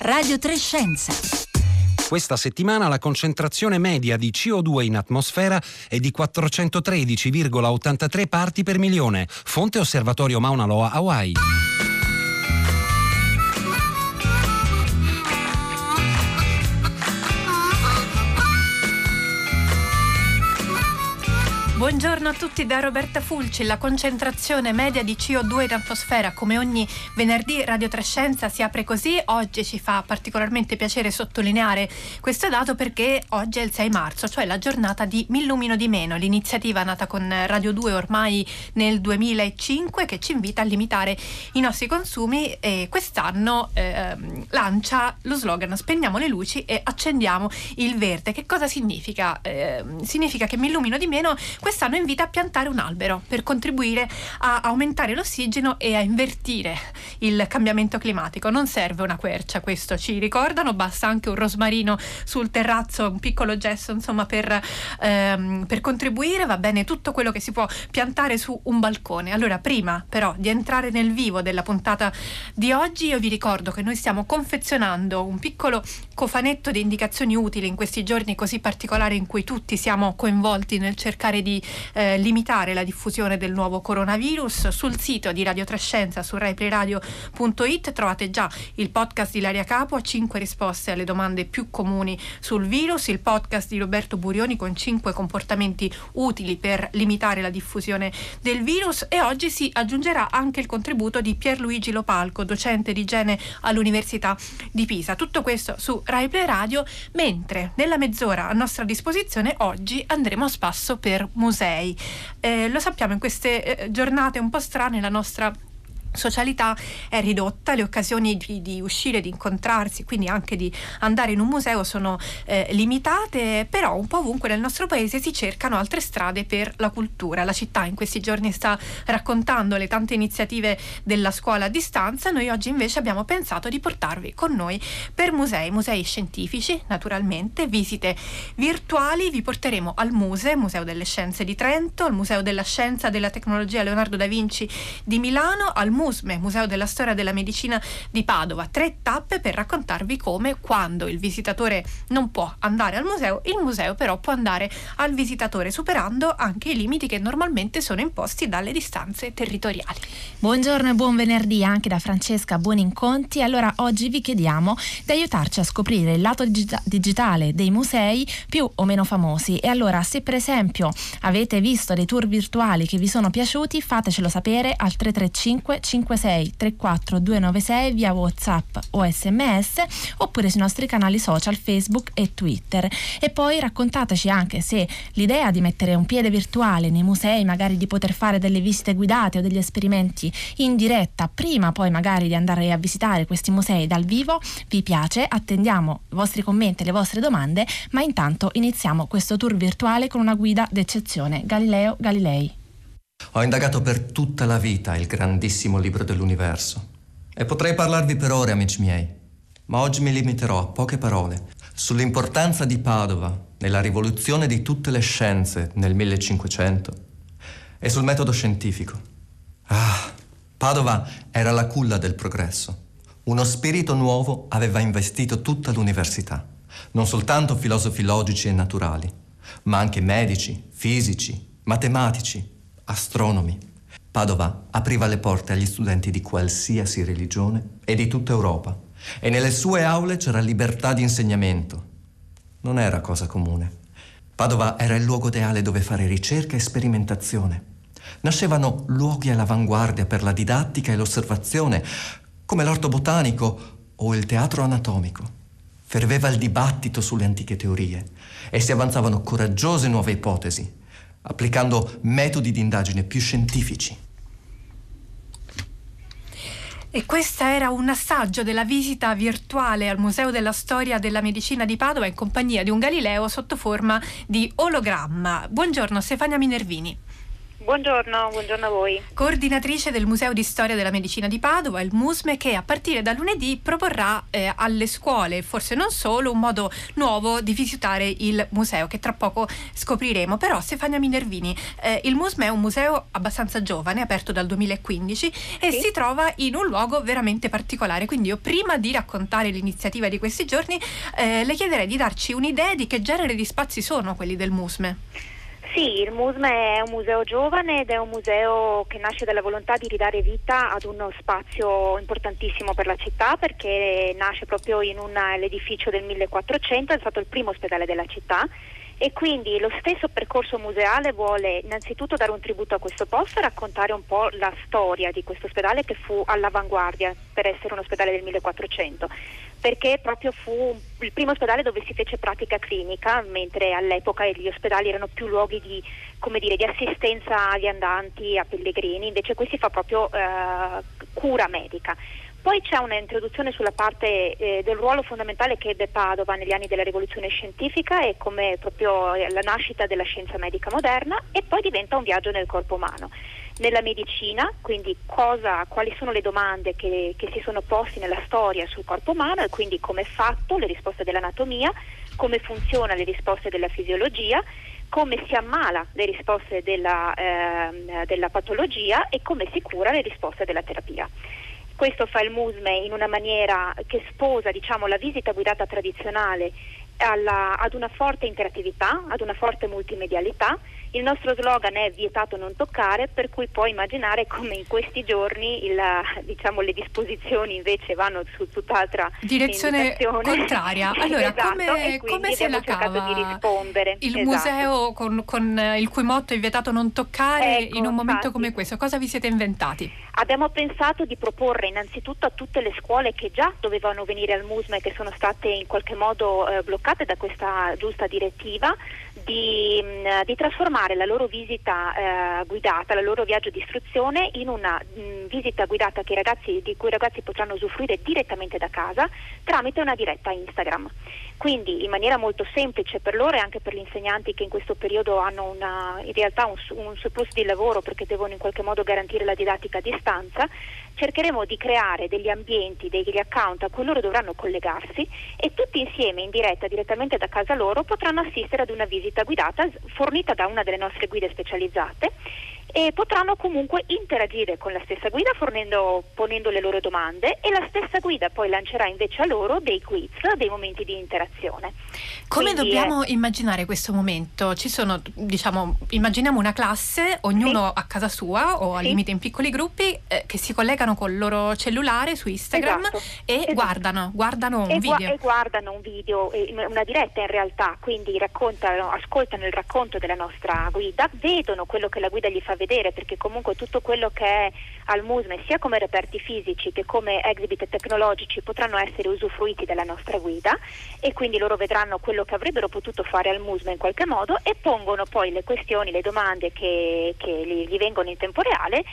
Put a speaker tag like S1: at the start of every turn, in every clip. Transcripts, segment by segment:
S1: Radio 3 Scienza.
S2: Questa settimana la concentrazione media di CO2 in atmosfera è di 413,83 parti per milione. Fonte Osservatorio Mauna Loa, Hawaii.
S3: Buongiorno a tutti da Roberta Fulci. La concentrazione media di CO2 in atmosfera, come ogni venerdì Radio Trascenza, si apre così. Oggi ci fa particolarmente piacere sottolineare questo dato perché oggi è il 6 marzo, cioè la giornata di Millumino di meno, l'iniziativa nata con Radio 2 ormai nel 2005 che ci invita a limitare i nostri consumi e quest'anno eh, lancia lo slogan Spegniamo le luci e accendiamo il verde. Che cosa significa? Eh, significa che Millumino di meno quest'anno invita a piantare un albero per contribuire a aumentare l'ossigeno e a invertire il cambiamento climatico. Non serve una quercia, questo ci ricordano, basta anche un rosmarino sul terrazzo, un piccolo gesto insomma per, ehm, per contribuire, va bene tutto quello che si può piantare su un balcone. Allora prima però di entrare nel vivo della puntata di oggi io vi ricordo che noi stiamo confezionando un piccolo cofanetto di indicazioni utili in questi giorni così particolari in cui tutti siamo coinvolti nel cercare di eh, limitare la diffusione del nuovo coronavirus. Sul sito di Radio Trescenza su RaiPlayRadio.it trovate già il podcast di Laria Capo a 5 risposte alle domande più comuni sul virus, il podcast di Roberto Burioni con 5 comportamenti utili per limitare la diffusione del virus e oggi si aggiungerà anche il contributo di Pierluigi Lopalco, docente di igiene all'Università di Pisa. Tutto questo su RaiPlay Radio, mentre nella mezz'ora a nostra disposizione oggi andremo a spasso per musei. Eh, lo sappiamo in queste eh, giornate un po' strane la nostra socialità è ridotta, le occasioni di, di, uscire, di incontrarsi, quindi anche di andare in un museo sono eh, limitate, però un po' ovunque nel nostro paese si cercano altre strade per la cultura. La città in questi giorni sta raccontando le tante iniziative della scuola a distanza, noi oggi invece abbiamo pensato di portarvi con noi per musei, musei scientifici naturalmente, visite virtuali, vi porteremo al Muse, Museo delle Scienze di Trento, al Museo della Scienza e della Tecnologia Leonardo da Vinci di Milano, al MUSME, Museo della Storia della Medicina di Padova. Tre tappe per raccontarvi come quando il visitatore non può andare al museo, il museo però può andare al visitatore, superando anche i limiti che normalmente sono imposti dalle distanze territoriali.
S4: Buongiorno e buon venerdì anche da Francesca Buoni Inconti. Allora oggi vi chiediamo di aiutarci a scoprire il lato digita- digitale dei musei più o meno famosi. E allora se per esempio avete visto dei tour virtuali che vi sono piaciuti, fatecelo sapere al 335 56 34 296 via WhatsApp o SMS oppure sui nostri canali social Facebook e Twitter. E poi raccontateci anche se l'idea di mettere un piede virtuale nei musei, magari di poter fare delle visite guidate o degli esperimenti in diretta prima poi magari di andare a visitare questi musei dal vivo vi piace. Attendiamo i vostri commenti e le vostre domande, ma intanto iniziamo questo tour virtuale con una guida d'eccezione. Galileo Galilei.
S5: Ho indagato per tutta la vita il grandissimo libro dell'universo e potrei parlarvi per ore, amici miei, ma oggi mi limiterò a poche parole sull'importanza di Padova nella rivoluzione di tutte le scienze nel 1500 e sul metodo scientifico. Ah, Padova era la culla del progresso. Uno spirito nuovo aveva investito tutta l'università, non soltanto filosofi logici e naturali, ma anche medici, fisici, matematici, astronomi. Padova apriva le porte agli studenti di qualsiasi religione e di tutta Europa e nelle sue aule c'era libertà di insegnamento. Non era cosa comune. Padova era il luogo ideale dove fare ricerca e sperimentazione. Nascevano luoghi all'avanguardia per la didattica e l'osservazione, come l'orto botanico o il teatro anatomico. Ferveva il dibattito sulle antiche teorie e si avanzavano coraggiose nuove ipotesi applicando metodi di indagine più scientifici.
S3: E questo era un assaggio della visita virtuale al Museo della Storia della Medicina di Padova in compagnia di un Galileo sotto forma di ologramma. Buongiorno Stefania Minervini.
S1: Buongiorno, buongiorno a voi.
S3: Coordinatrice del Museo di Storia della Medicina di Padova, il MUSME, che a partire da lunedì proporrà eh, alle scuole, forse non solo, un modo nuovo di visitare il museo, che tra poco scopriremo. Però, Stefania Minervini, eh, il MUSME è un museo abbastanza giovane, aperto dal 2015 e sì. si trova in un luogo veramente particolare. Quindi io prima di raccontare l'iniziativa di questi giorni, eh, le chiederei di darci un'idea di che genere di spazi sono quelli del MUSME.
S1: Sì, il MUSME è un museo giovane ed è un museo che nasce dalla volontà di ridare vita ad uno spazio importantissimo per la città perché nasce proprio in un edificio del 1400, è stato il primo ospedale della città e quindi lo stesso percorso museale vuole innanzitutto dare un tributo a questo posto e raccontare un po' la storia di questo ospedale che fu all'avanguardia per essere un ospedale del 1400 perché proprio fu il primo ospedale dove si fece pratica clinica, mentre all'epoca gli ospedali erano più luoghi di, dire, di assistenza agli andanti, a pellegrini, invece qui si fa proprio eh, cura medica. Poi c'è un'introduzione sulla parte eh, del ruolo fondamentale che ebbe Padova negli anni della rivoluzione scientifica e come proprio la nascita della scienza medica moderna e poi diventa un viaggio nel corpo umano nella medicina, quindi cosa, quali sono le domande che, che, si sono posti nella storia sul corpo umano e quindi come è fatto, le risposte dell'anatomia, come funziona le risposte della fisiologia, come si ammala le risposte della, eh, della patologia e come si cura le risposte della terapia. Questo fa il MUSME in una maniera che sposa diciamo, la visita guidata tradizionale alla, ad una forte interattività, ad una forte multimedialità il nostro slogan è vietato non toccare, per cui puoi immaginare come in questi giorni il, diciamo, le disposizioni invece vanno su tutt'altra
S3: direzione contraria. Allora, esatto, come, come se la cava
S1: di rispondere.
S3: il esatto. museo con, con, il cui motto è vietato non toccare ecco, in un momento infatti. come questo? Cosa vi siete inventati?
S1: Abbiamo pensato di proporre innanzitutto a tutte le scuole che già dovevano venire al MUSME e che sono state in qualche modo eh, bloccate da questa giusta direttiva di, mh, mm, di trasformare la loro visita eh, guidata, il loro viaggio di istruzione in una mh, mm, visita guidata ragazzi, di cui i ragazzi potranno usufruire direttamente da casa tramite una diretta Instagram. Quindi in maniera molto semplice per loro e anche per gli insegnanti che in questo periodo hanno una, in realtà un, un surplus di lavoro perché devono in qualche modo garantire la didattica a distanza, cercheremo di creare degli ambienti, degli account a cui loro dovranno collegarsi e tutti insieme in diretta direttamente da casa loro potranno assistere ad una visita guidata fornita da una delle nostre guide specializzate e potranno comunque interagire con la stessa guida fornendo, ponendo le loro domande e la stessa guida poi lancerà invece a loro dei quiz, dei momenti di interazione.
S3: Come Quindi dobbiamo è... immaginare questo momento? Ci sono, diciamo, immaginiamo una classe, ognuno sì. a casa sua o al sì. limite in piccoli gruppi eh, che si collegano col loro cellulare su Instagram esatto. e esatto. guardano, guardano un
S1: e
S3: video. Gu-
S1: e guardano un video, una diretta in realtà, quindi raccontano, ascoltano il racconto della nostra guida, vedono quello che la guida gli fa vedere perché comunque tutto quello che è al MUSME sia come reperti fisici che come exhibit tecnologici potranno essere usufruiti dalla nostra guida e quindi loro vedranno quello che avrebbero potuto fare al MUSME in qualche modo e pongono poi le questioni, le domande che, che gli, vengono in tempo reale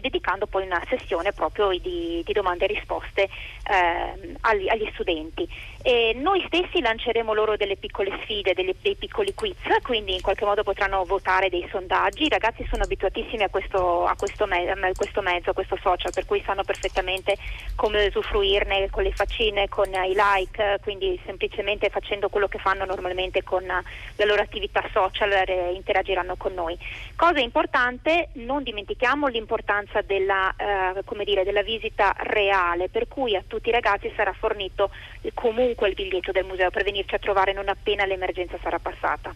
S1: dedicando poi una sessione proprio di, di domande e risposte eh, agli, agli, studenti. E noi stessi lanceremo loro delle piccole sfide, delle, dei piccoli quiz, quindi in qualche modo potranno votare dei sondaggi. I ragazzi sono abituatissimi a questo, a questo, me- a questo mezzo, a questo social, per cui sanno perfettamente come usufruirne con le faccine, con i like, quindi semplicemente facendo quello che fanno normalmente con la loro attività social eh, interagiranno con noi. Cosa importante, non dimentichiamo l'importanza della, eh, dire, della visita reale, per cui a tutti i ragazzi sarà fornito comunque il biglietto del museo per venirci a trovare non appena l'emergenza sarà passata.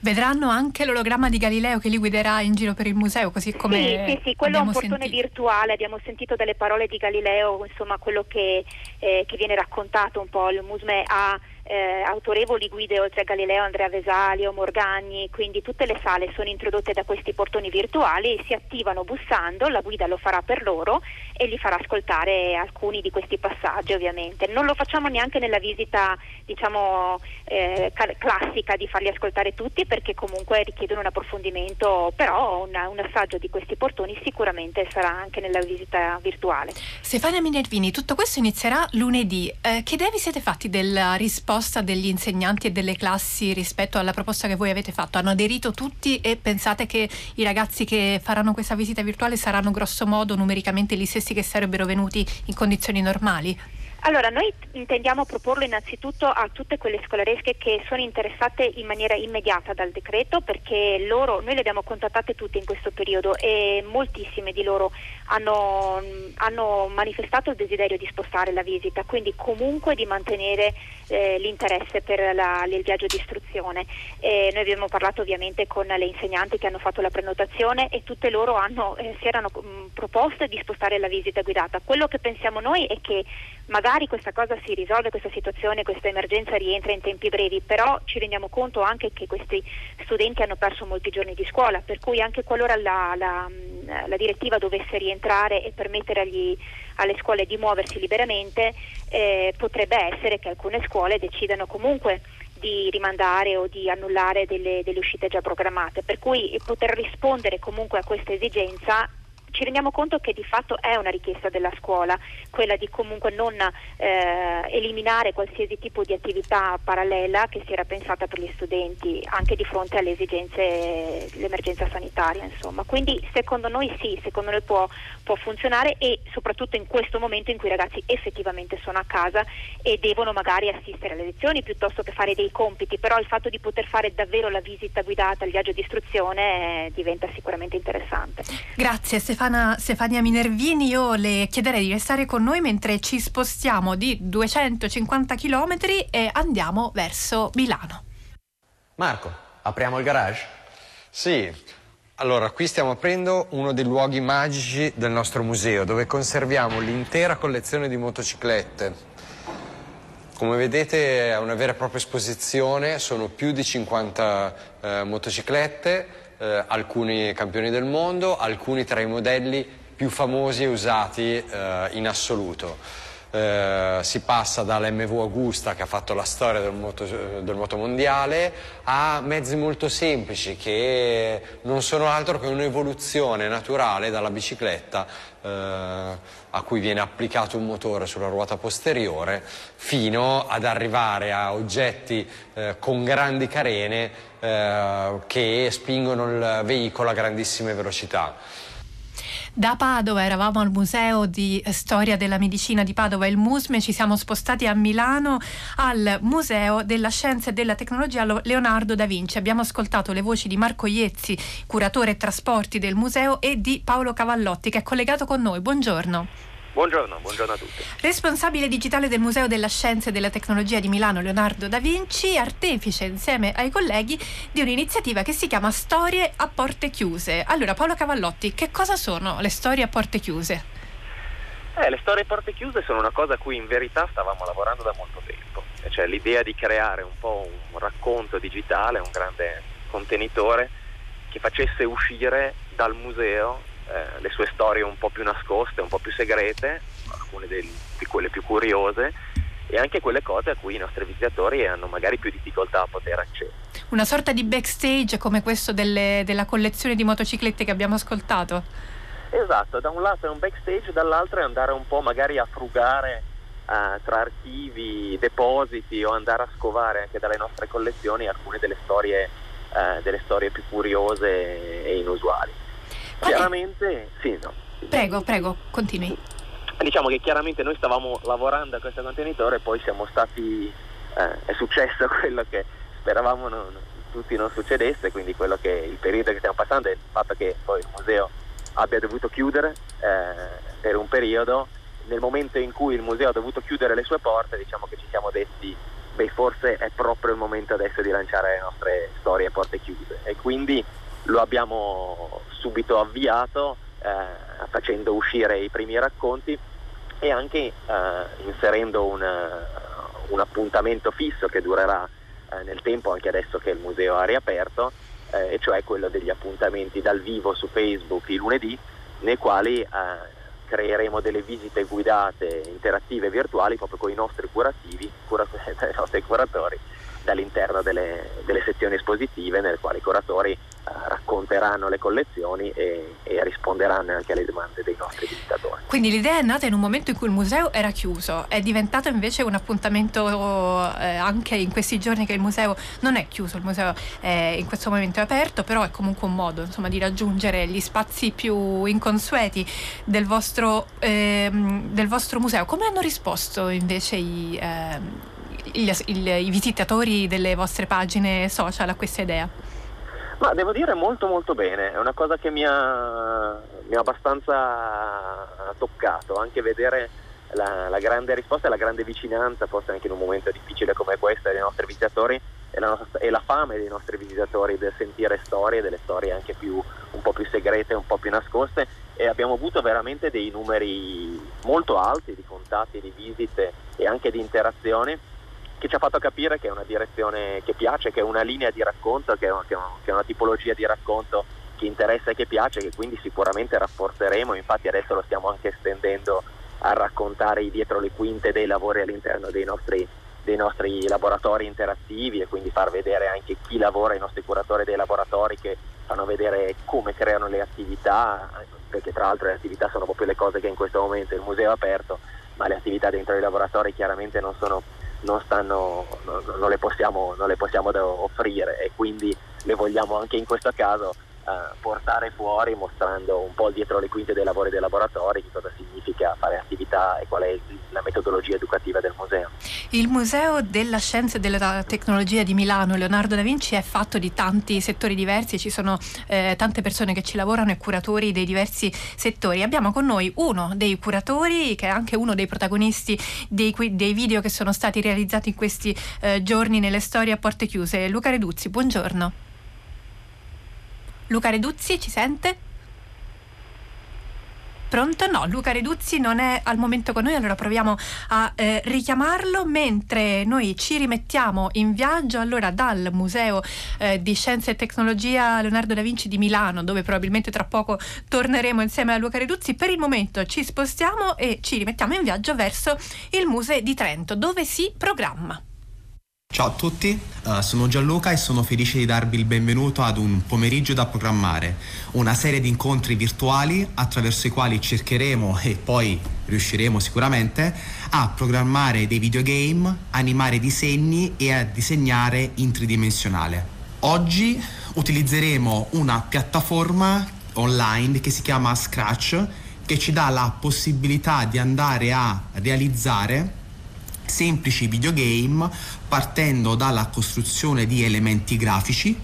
S3: Vedranno anche l'ologramma di Galileo che li guiderà in giro per il museo, così come
S1: Sì, sì, sì quello è un portone sentito. virtuale, abbiamo sentito delle parole di Galileo, insomma quello che, eh, che viene raccontato un po', il museo ha eh, autorevoli guide oltre a Galileo, Andrea Vesalio, Morgagni, quindi tutte le sale sono introdotte da questi portoni virtuali, si attivano bussando, la guida lo farà per loro e gli farà ascoltare alcuni di questi passaggi ovviamente. Non lo facciamo neanche nella visita diciamo eh, classica di farli ascoltare tutti perché comunque richiedono un approfondimento, però una, un assaggio di questi portoni sicuramente sarà anche nella visita virtuale.
S3: Stefania Minervini, tutto questo inizierà lunedì. Eh, che idea vi siete fatti del risposta? Risposta degli insegnanti e delle classi rispetto alla proposta che voi avete fatto? Hanno aderito tutti e pensate che i ragazzi che faranno questa visita virtuale saranno grosso modo numericamente gli stessi che sarebbero venuti in condizioni normali?
S1: Allora, noi intendiamo proporlo innanzitutto a tutte quelle scolaresche che sono interessate in maniera immediata dal decreto perché loro, noi le abbiamo contattate tutte in questo periodo e moltissime di loro hanno, hanno manifestato il desiderio di spostare la visita, quindi comunque di mantenere eh, l'interesse per la, il viaggio di istruzione. Eh, noi abbiamo parlato ovviamente con le insegnanti che hanno fatto la prenotazione e tutte loro hanno, eh, si erano mh, proposte di spostare la visita guidata. Quello che pensiamo noi è che magari questa cosa si risolve, questa situazione, questa emergenza rientra in tempi brevi, però ci rendiamo conto anche che questi studenti hanno perso molti giorni di scuola, per cui anche qualora la, la, la direttiva dovesse rientrare e permettere agli, alle scuole di muoversi liberamente, eh, potrebbe essere che alcune scuole decidano comunque di rimandare o di annullare delle, delle uscite già programmate, per cui poter rispondere comunque a questa esigenza ci rendiamo conto che di fatto è una richiesta della scuola, quella di comunque non eh, eliminare qualsiasi tipo di attività parallela che si era pensata per gli studenti, anche di fronte alle esigenze, l'emergenza sanitaria. Insomma. Quindi secondo noi sì, secondo noi può, può funzionare e soprattutto in questo momento in cui i ragazzi effettivamente sono a casa e devono magari assistere alle lezioni piuttosto che fare dei compiti, però il fatto di poter fare davvero la visita guidata, il viaggio di istruzione eh, diventa sicuramente interessante.
S3: Grazie Stefano. Stefana, Stefania Minervini, io le chiederei di restare con noi mentre ci spostiamo di 250 km e andiamo verso Milano.
S6: Marco, apriamo il garage?
S7: Sì, allora qui stiamo aprendo uno dei luoghi magici del nostro museo dove conserviamo l'intera collezione di motociclette. Come vedete è una vera e propria esposizione, sono più di 50 eh, motociclette eh, alcuni campioni del mondo, alcuni tra i modelli più famosi e usati eh, in assoluto. Eh, si passa dall'MV Augusta che ha fatto la storia del moto, del moto, mondiale a mezzi molto semplici che non sono altro che un'evoluzione naturale dalla bicicletta eh, a cui viene applicato un motore sulla ruota posteriore fino ad arrivare a oggetti eh, con grandi carene eh, che spingono il veicolo a grandissime velocità.
S3: Da Padova eravamo al Museo di Storia della Medicina di Padova, il MUSME, ci siamo spostati a Milano al Museo della Scienza e della Tecnologia Leonardo da Vinci. Abbiamo ascoltato le voci di Marco Iezzi, curatore trasporti del museo, e di Paolo Cavallotti che è collegato con noi. Buongiorno.
S8: Buongiorno, buongiorno, a tutti.
S3: Responsabile digitale del Museo della Scienza e della Tecnologia di Milano, Leonardo da Vinci, artefice insieme ai colleghi di un'iniziativa che si chiama Storie a porte chiuse. Allora, Paolo Cavallotti, che cosa sono le storie a porte chiuse?
S8: Eh, le storie a porte chiuse sono una cosa a cui in verità stavamo lavorando da molto tempo, cioè l'idea di creare un po' un racconto digitale, un grande contenitore che facesse uscire dal museo eh, le sue storie un po' più nascoste, un po' più segrete, alcune del, di quelle più curiose e anche quelle cose a cui i nostri visitatori hanno magari più difficoltà a poter accedere.
S3: Una sorta di backstage come questo delle, della collezione di motociclette che abbiamo ascoltato?
S8: Esatto, da un lato è un backstage, dall'altro è andare un po' magari a frugare uh, tra archivi, depositi o andare a scovare anche dalle nostre collezioni alcune delle storie, uh, delle storie più curiose e inusuali. Chiaramente, sì, no.
S3: Prego, prego, continui.
S8: Diciamo che chiaramente noi stavamo lavorando a questo contenitore e poi siamo stati, eh, è successo quello che speravamo non, tutti non succedesse, quindi quello che il periodo che stiamo passando è il fatto che poi il museo abbia dovuto chiudere eh, per un periodo. Nel momento in cui il museo ha dovuto chiudere le sue porte, diciamo che ci siamo detti, beh forse è proprio il momento adesso di lanciare le nostre storie a porte chiuse. E quindi lo abbiamo subito avviato eh, facendo uscire i primi racconti e anche eh, inserendo un, un, appuntamento fisso che durerà eh, nel tempo anche adesso che il museo ha riaperto eh, e cioè quello degli appuntamenti dal vivo su Facebook i lunedì nei quali eh, creeremo delle visite guidate interattive virtuali proprio con i nostri curativi, cura- i nostri curatori dall'interno delle, delle sezioni espositive nelle quali i curatori racconteranno le collezioni e, e, risponderanno anche alle domande dei nostri visitatori.
S3: Quindi l'idea è nata in un momento in cui il museo era chiuso, è diventato invece un appuntamento eh, anche in questi giorni che il museo non è chiuso, il museo è in questo momento è aperto, però è comunque un modo insomma, di raggiungere gli spazi più inconsueti del vostro, eh, del vostro museo. Come hanno risposto invece i, eh, il, il, i visitatori delle vostre pagine social a questa idea?
S8: Ma devo dire molto molto bene, è una cosa che mi ha, mi ha abbastanza toccato, anche vedere la, la, grande risposta e la grande vicinanza, forse anche in un momento difficile come questo, dei nostri visitatori e la, nostra, e la fame dei nostri visitatori del sentire storie, delle storie anche più, un po' più segrete, un po' più nascoste. E abbiamo avuto veramente dei numeri molto alti di contatti, di visite e anche di interazioni che ci ha fatto capire che è una direzione che piace, che è una linea di racconto, che è una, che è una tipologia di racconto che interessa e che piace, che quindi sicuramente rafforzeremo, infatti adesso lo stiamo anche estendendo a raccontare dietro le quinte dei lavori all'interno dei nostri, dei nostri laboratori interattivi e quindi far vedere anche chi lavora, i nostri curatori dei laboratori che fanno vedere come creano le attività, perché tra l'altro le attività sono proprio le cose che in questo momento il museo è aperto, ma le attività dentro i laboratori chiaramente non sono non, stanno, non, non, le possiamo, non le possiamo offrire e quindi le vogliamo anche in questo caso eh, portare fuori mostrando un po' dietro le quinte dei lavori dei laboratori che cosa significa fare attività e qual è la metodologia educativa del museo.
S3: Il Museo della Scienza e della Tecnologia di Milano, Leonardo da Vinci, è fatto di tanti settori diversi, ci sono eh, tante persone che ci lavorano e curatori dei diversi settori. Abbiamo con noi uno dei curatori che è anche uno dei protagonisti dei, dei video che sono stati realizzati in questi eh, giorni nelle storie a porte chiuse. Luca Reduzzi, buongiorno. Luca Reduzzi ci sente? Pronto? No, Luca Reduzzi non è al momento con noi, allora proviamo a eh, richiamarlo mentre noi ci rimettiamo in viaggio allora dal Museo eh, di Scienza e Tecnologia Leonardo da Vinci di Milano, dove probabilmente tra poco torneremo insieme a Luca Reduzzi. Per il momento ci spostiamo e ci rimettiamo in viaggio verso il Museo di Trento, dove si programma.
S9: Ciao a tutti, uh, sono Gianluca e sono felice di darvi il benvenuto ad un pomeriggio da programmare, una serie di incontri virtuali attraverso i quali cercheremo e poi riusciremo sicuramente a programmare dei videogame, animare disegni e a disegnare in tridimensionale. Oggi utilizzeremo una piattaforma online che si chiama Scratch che ci dà la possibilità di andare a realizzare semplici videogame partendo dalla costruzione di elementi grafici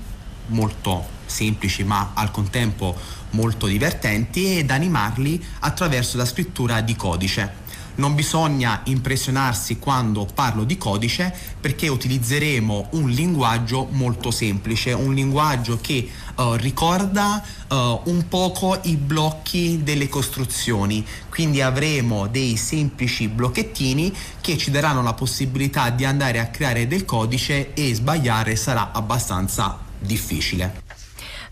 S9: molto semplici ma al contempo molto divertenti ed animarli attraverso la scrittura di codice. Non bisogna impressionarsi quando parlo di codice perché utilizzeremo un linguaggio molto semplice, un linguaggio che uh, ricorda uh, un poco i blocchi delle costruzioni, quindi avremo dei semplici blocchettini che ci daranno la possibilità di andare a creare del codice e sbagliare sarà abbastanza difficile.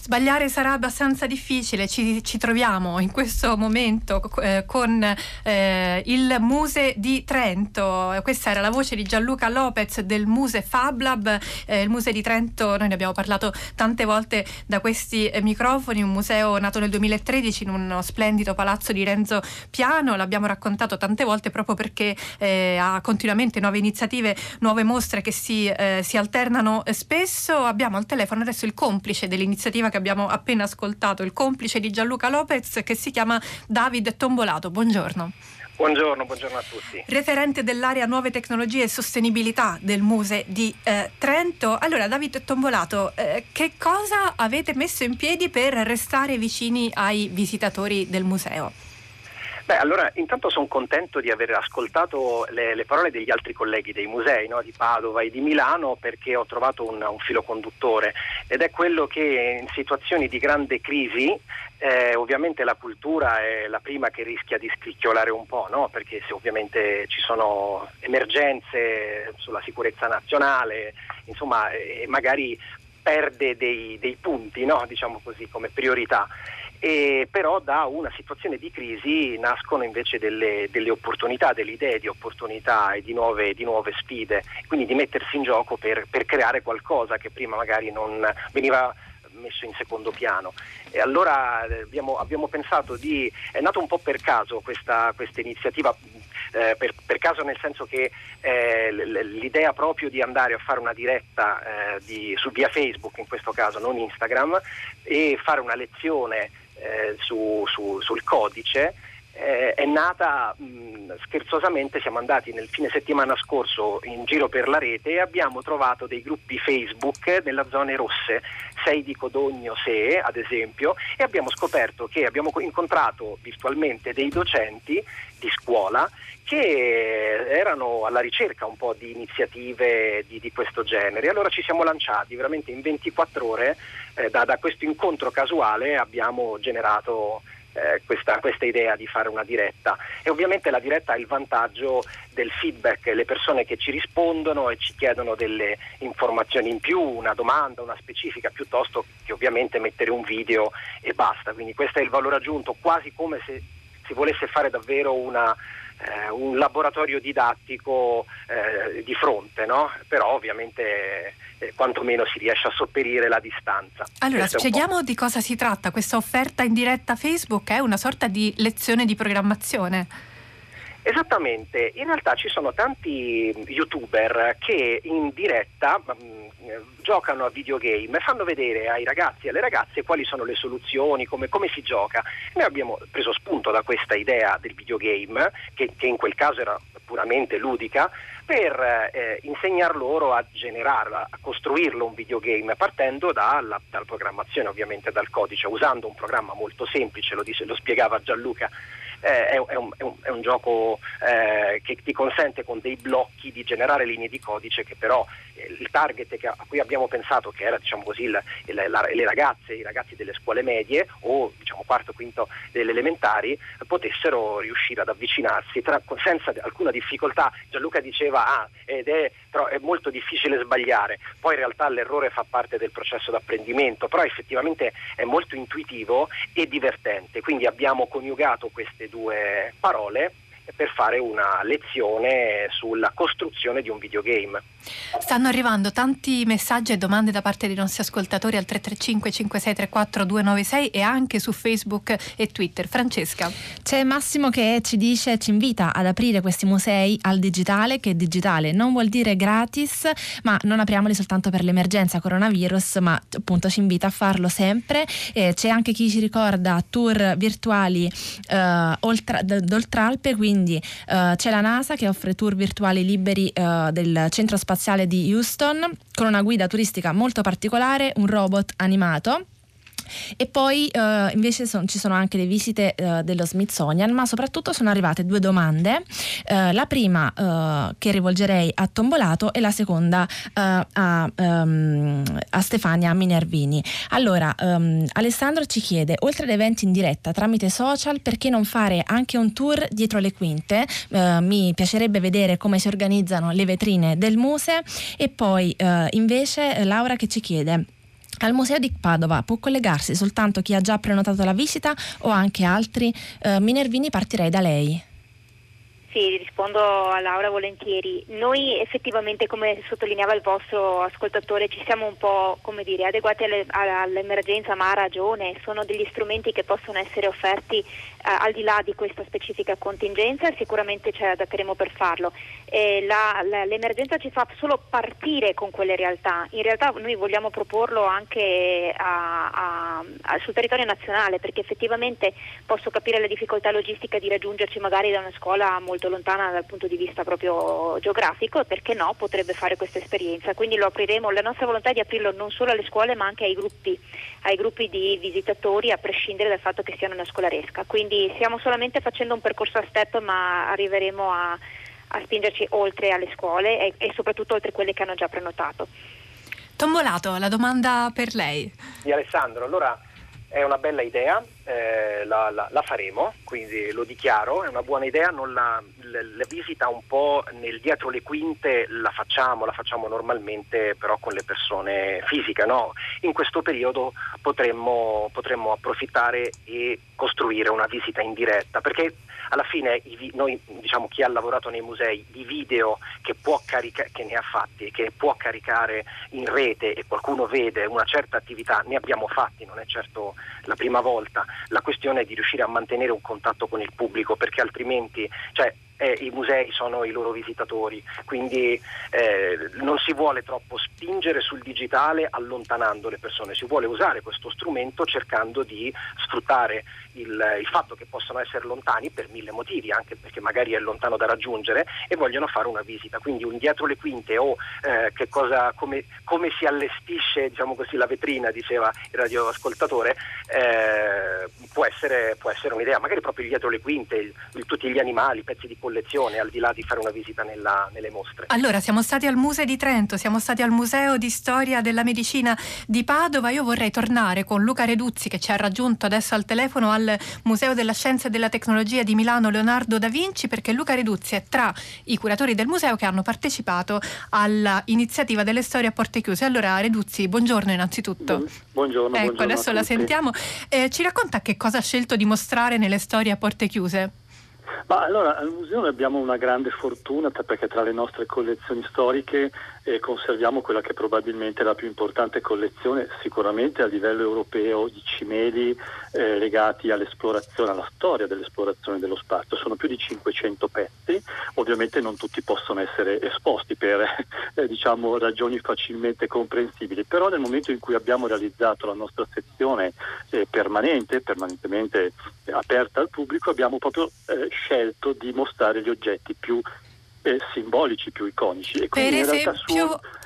S3: Sbagliare sarà abbastanza difficile, ci, ci troviamo in questo momento eh, con eh, il Muse di Trento, questa era la voce di Gianluca Lopez del Muse Fab Lab, eh, il Muse di Trento, noi ne abbiamo parlato tante volte da questi eh, microfoni, un museo nato nel 2013 in uno splendido palazzo di Renzo Piano, l'abbiamo raccontato tante volte proprio perché eh, ha continuamente nuove iniziative, nuove mostre che si, eh, si alternano spesso, abbiamo al telefono adesso il complice dell'iniziativa che abbiamo appena ascoltato, il complice di Gianluca Lopez che si chiama David Tombolato. Buongiorno.
S10: Buongiorno, buongiorno, a tutti.
S3: Referente dell'area Nuove Tecnologie e Sostenibilità del Muse di eh, Trento. Allora, David Tombolato, eh, che cosa avete messo in piedi per restare vicini ai visitatori del museo?
S10: Beh, allora intanto sono contento di aver ascoltato le, le parole degli altri colleghi dei musei no? di Padova e di Milano perché ho trovato un, un, filo conduttore ed è quello che in situazioni di grande crisi eh, ovviamente la cultura è la prima che rischia di scricchiolare un po', no? perché se ovviamente ci sono emergenze sulla sicurezza nazionale, insomma, eh, magari perde dei, dei punti, no? diciamo così, come priorità e però da una situazione di crisi nascono invece delle, delle opportunità, delle idee di opportunità e di nuove, di nuove sfide, quindi di mettersi in gioco per, per, creare qualcosa che prima magari non veniva messo in secondo piano. E allora eh, abbiamo, abbiamo pensato di, è nato un po' per caso questa, questa iniziativa, eh, per, per, caso nel senso che eh, l'idea proprio di andare a fare una diretta eh, di, su via Facebook in questo caso, non Instagram, e fare una lezione eh, su, su, sul codice eh, è nata mh, scherzosamente, siamo andati nel fine settimana scorso in giro per la rete e abbiamo trovato dei gruppi Facebook nella zone rosse, 6 di Codogno Se ad esempio, e abbiamo scoperto che abbiamo incontrato virtualmente dei docenti di scuola che erano alla ricerca un po' di iniziative di, di questo genere. Allora ci siamo lanciati veramente in 24 ore, eh, da, da questo incontro casuale abbiamo generato eh, questa, questa, idea di fare una diretta e ovviamente la diretta ha il vantaggio del feedback, le persone che ci rispondono e ci chiedono delle informazioni in più, una domanda, una specifica, piuttosto che ovviamente mettere un video e basta. Quindi questo è il valore aggiunto, quasi come se si volesse fare davvero una, eh, un laboratorio didattico eh, di fronte, no? però ovviamente eh, quantomeno si riesce a sopperire la distanza.
S3: Allora, spieghiamo di cosa si tratta. Questa offerta in diretta Facebook è una sorta di lezione di programmazione.
S10: Esattamente, in realtà ci sono tanti youtuber che in diretta mh, mm, giocano a videogame e fanno vedere ai ragazzi e alle ragazze quali sono le soluzioni, come, come si gioca. Noi abbiamo preso spunto da questa idea del videogame, che, che in quel caso era puramente ludica, per eh, insegnar loro a generarlo, a costruirlo un videogame, partendo dalla, dalla programmazione, ovviamente dal codice, usando un programma molto semplice, lo, dice, lo spiegava Gianluca eh, è, un, è, un, è, un, gioco eh, che ti consente con dei blocchi di generare linee di codice che però eh, il target a cui abbiamo pensato che era diciamo così, il, il, la, le ragazze, i ragazzi delle scuole medie o diciamo quarto quinto delle elementari potessero riuscire ad avvicinarsi tra, senza alcuna difficoltà. Gianluca diceva ah, ed è, però è molto difficile sbagliare, poi in realtà l'errore fa parte del processo d'apprendimento, però effettivamente è molto intuitivo e divertente, quindi abbiamo coniugato queste due parole per fare una lezione sulla costruzione di un videogame.
S3: Stanno arrivando tanti messaggi e domande da parte dei nostri ascoltatori al 335 5634 296 e anche su Facebook e Twitter. Francesca.
S4: C'è Massimo che ci dice, ci invita ad aprire questi musei al digitale, che digitale non vuol dire gratis, ma non apriamoli soltanto per l'emergenza coronavirus, ma appunto ci invita a farlo sempre. Eh, c'è anche chi ci ricorda tour virtuali eh, oltre, d'Oltralpe, quindi quindi uh, c'è la NASA che offre tour virtuali liberi uh, del centro spaziale di Houston con una guida turistica molto particolare, un robot animato e poi uh, invece son, ci sono anche le visite uh, dello Smithsonian, ma soprattutto sono arrivate due domande. Uh, la prima che rivolgerei a Tombolato e la seconda a, um, a, Stefania Minervini. Allora, um, Alessandro ci chiede, oltre ad eventi in diretta tramite social, perché non fare anche un tour dietro le quinte? mi piacerebbe vedere come si organizzano le vetrine del Muse e poi invece Laura che ci chiede al Museo di Padova può collegarsi soltanto chi ha già prenotato la visita o anche altri? Eh, Minervini partirei da lei.
S1: Sì, rispondo a Laura volentieri. Noi effettivamente, come sottolineava il vostro ascoltatore, ci siamo un po' dire, adeguati alle, all'emergenza, ma ha ragione, sono degli strumenti che possono essere offerti al di là di questa specifica contingenza sicuramente ci adatteremo per farlo. Eh, la, la, l'emergenza ci fa solo partire con quelle realtà, in realtà noi vogliamo proporlo anche a, a, a, sul territorio nazionale perché effettivamente posso capire la difficoltà logistica di raggiungerci magari da una scuola molto lontana dal punto di vista proprio geografico e perché no potrebbe fare questa esperienza. Quindi lo apriremo, la nostra volontà è di aprirlo non solo alle scuole ma anche ai gruppi, ai gruppi di visitatori a prescindere dal fatto che siano una scolaresca. Quindi stiamo solamente facendo un percorso a step ma arriveremo a, a spingerci oltre alle scuole e, e soprattutto oltre quelle che hanno già prenotato.
S3: Tombolato, la domanda per lei.
S10: Di Alessandro, allora è una bella idea, eh, la, la, la, faremo, quindi lo dichiaro, è una buona idea, la, la, visita un po' nel dietro le quinte la facciamo, la facciamo normalmente però con le persone fisiche, no? in questo periodo potremmo, potremmo approfittare e costruire una visita in diretta, perché alla fine i, noi, diciamo, chi ha lavorato nei musei, i video che, carica, che ne ha fatti che può caricare in rete e qualcuno vede una certa attività, ne abbiamo fatti, non è certo la prima volta, la questione è di riuscire a mantenere un contatto con il pubblico perché altrimenti cioè, eh, i musei sono i loro visitatori, quindi eh, non si vuole troppo spingere sul digitale allontanando le persone, si vuole usare questo strumento cercando di sfruttare il, il, fatto che possano essere lontani per mille motivi, anche perché magari è lontano da raggiungere e vogliono fare una visita, quindi un dietro le quinte o eh, cosa, come, come, si allestisce diciamo così, la vetrina, diceva il radioascoltatore, eh, può, essere, può, essere, un'idea, magari proprio dietro le quinte, il, il, tutti gli animali, pezzi di collezione, al di là di fare una visita nella, nelle mostre.
S3: Allora, siamo stati al Museo di Trento, siamo stati al Museo di Storia della Medicina di Padova, io vorrei tornare con Luca Reduzzi che ci ha raggiunto adesso al telefono al Museo della Scienza e della Tecnologia di Milano Leonardo da Vinci perché Luca Reduzzi è tra i curatori del museo che hanno partecipato all'iniziativa delle storie a porte chiuse. Allora Reduzzi, buongiorno innanzitutto.
S11: Buongiorno.
S3: Ecco,
S11: buongiorno
S3: adesso la sentiamo. Eh, ci racconta che cosa ha scelto di mostrare nelle storie a porte chiuse?
S11: Ma allora al museo abbiamo una grande fortuna perché tra le nostre collezioni storiche eh, conserviamo quella che probabilmente è la più importante collezione sicuramente a livello europeo di cimeli eh, legati all'esplorazione, alla storia dell'esplorazione dello spazio. Sono più di 500 pezzi, ovviamente non tutti possono essere esposti per eh, diciamo, ragioni facilmente comprensibili, però nel momento in cui abbiamo realizzato la nostra sezione eh, permanente, permanentemente aperta al pubblico, abbiamo proprio eh, scelto di mostrare gli oggetti più eh, simbolici, più iconici.
S3: E per esempio, su,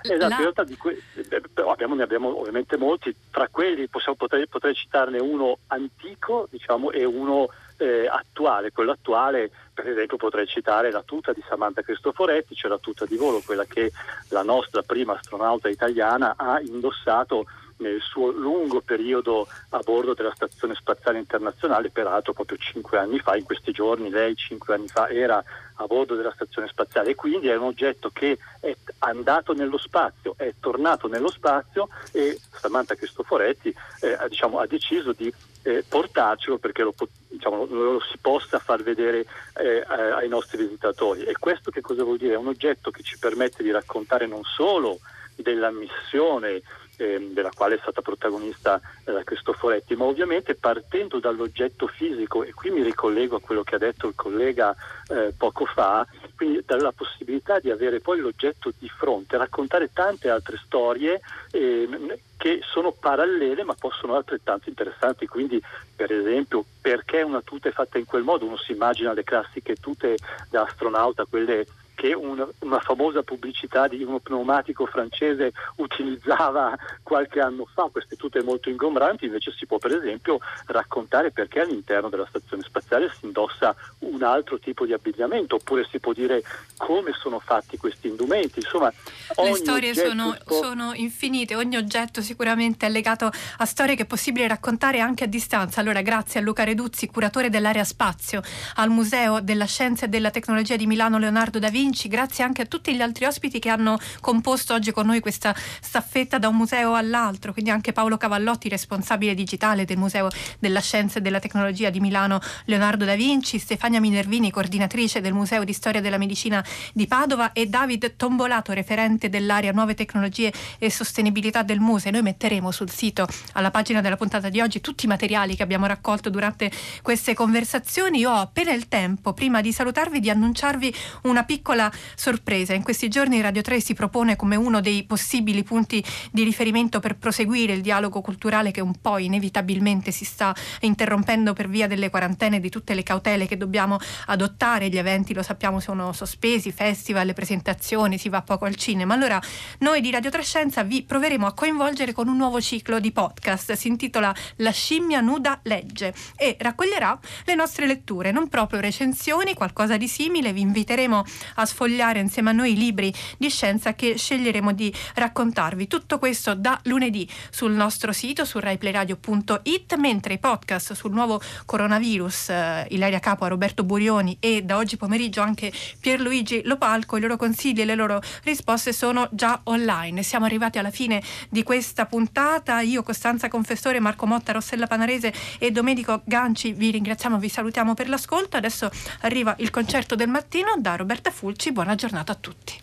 S3: esatto,
S11: la... in realtà que- eh, abbiamo, ne abbiamo ovviamente molti, tra quelli possiamo, potrei, potrei, citarne uno antico diciamo, e uno eh, attuale. Quello attuale, per esempio, potrei citare la tuta di Samantha Cristoforetti, cioè la tuta di volo, quella che la nostra prima astronauta italiana ha indossato nel suo lungo periodo a bordo della Stazione Spaziale Internazionale, peraltro proprio cinque anni fa, in questi giorni lei cinque anni fa era a bordo della Stazione Spaziale quindi è un oggetto che è andato nello spazio, è tornato nello spazio e Samantha Cristoforetti eh, diciamo, ha deciso di eh, portarcelo perché lo, diciamo, lo, si possa far vedere eh, ai nostri visitatori. E questo che cosa vuol dire? È un oggetto che ci permette di raccontare non solo della missione eh, della quale è stata protagonista eh, Cristoforetti, ma ovviamente partendo dall'oggetto fisico, e qui mi ricollego a quello che ha detto il collega eh, poco fa, quindi dalla possibilità di avere poi l'oggetto di fronte, raccontare tante altre storie ehm, che sono parallele ma possono altrettanto interessanti, quindi per esempio perché una tuta è fatta in quel modo, uno si immagina le classiche tute da astronauta, quelle che una, una, famosa pubblicità di uno pneumatico francese utilizzava qualche anno fa, queste tute molto ingombranti, invece si può per esempio raccontare perché all'interno della stazione spaziale si indossa un altro tipo di abbigliamento, oppure si può dire come sono fatti questi indumenti. Insomma,
S3: le storie sono, può... sono, infinite, ogni oggetto sicuramente è legato a storie che è possibile raccontare anche a distanza. Allora grazie a Luca Reduzzi, curatore dell'area spazio, al Museo della Scienza e della Tecnologia di Milano Leonardo da Vinci, Vinci, grazie anche a tutti gli altri ospiti che hanno composto oggi con noi questa staffetta da un museo all'altro, quindi anche Paolo Cavallotti, responsabile digitale del Museo della Scienza e della Tecnologia di Milano Leonardo da Vinci, Stefania Minervini, coordinatrice del Museo di Storia della Medicina di Padova e David Tombolato, referente dell'area Nuove Tecnologie e Sostenibilità del Museo. Noi metteremo sul sito, alla pagina della puntata di oggi, tutti i materiali che abbiamo raccolto durante queste conversazioni. Io ho appena il tempo, prima di salutarvi, di annunciarvi una piccola piccola sorpresa. In questi giorni Radio 3 si propone come uno dei possibili punti di riferimento per proseguire il dialogo culturale che un po' inevitabilmente si sta interrompendo per via delle quarantene e di tutte le cautele che dobbiamo adottare. Gli eventi, lo sappiamo, sono sospesi, festival, le presentazioni, si va poco al cinema. Allora, noi di Radio Trescenza vi proveremo a coinvolgere con un nuovo ciclo di podcast. Si intitola La scimmia nuda legge e raccoglierà le nostre letture, non proprio recensioni, qualcosa di simile. Vi inviteremo a sfogliare insieme a noi i libri di scienza che sceglieremo di raccontarvi. Tutto questo da lunedì sul nostro sito su raiplayradio.it mentre i podcast sul nuovo coronavirus eh, Ilaria Capo, Roberto Burioni e da oggi pomeriggio anche Pierluigi Lopalco i loro consigli e le loro risposte sono già online. Siamo arrivati alla fine di questa puntata. Io, Costanza Confessore, Marco Motta, Rossella Panarese e Domenico Ganci vi ringraziamo, vi salutiamo per l'ascolto. Adesso arriva il concerto del mattino da Roberta Fulci. Buona giornata a tutti.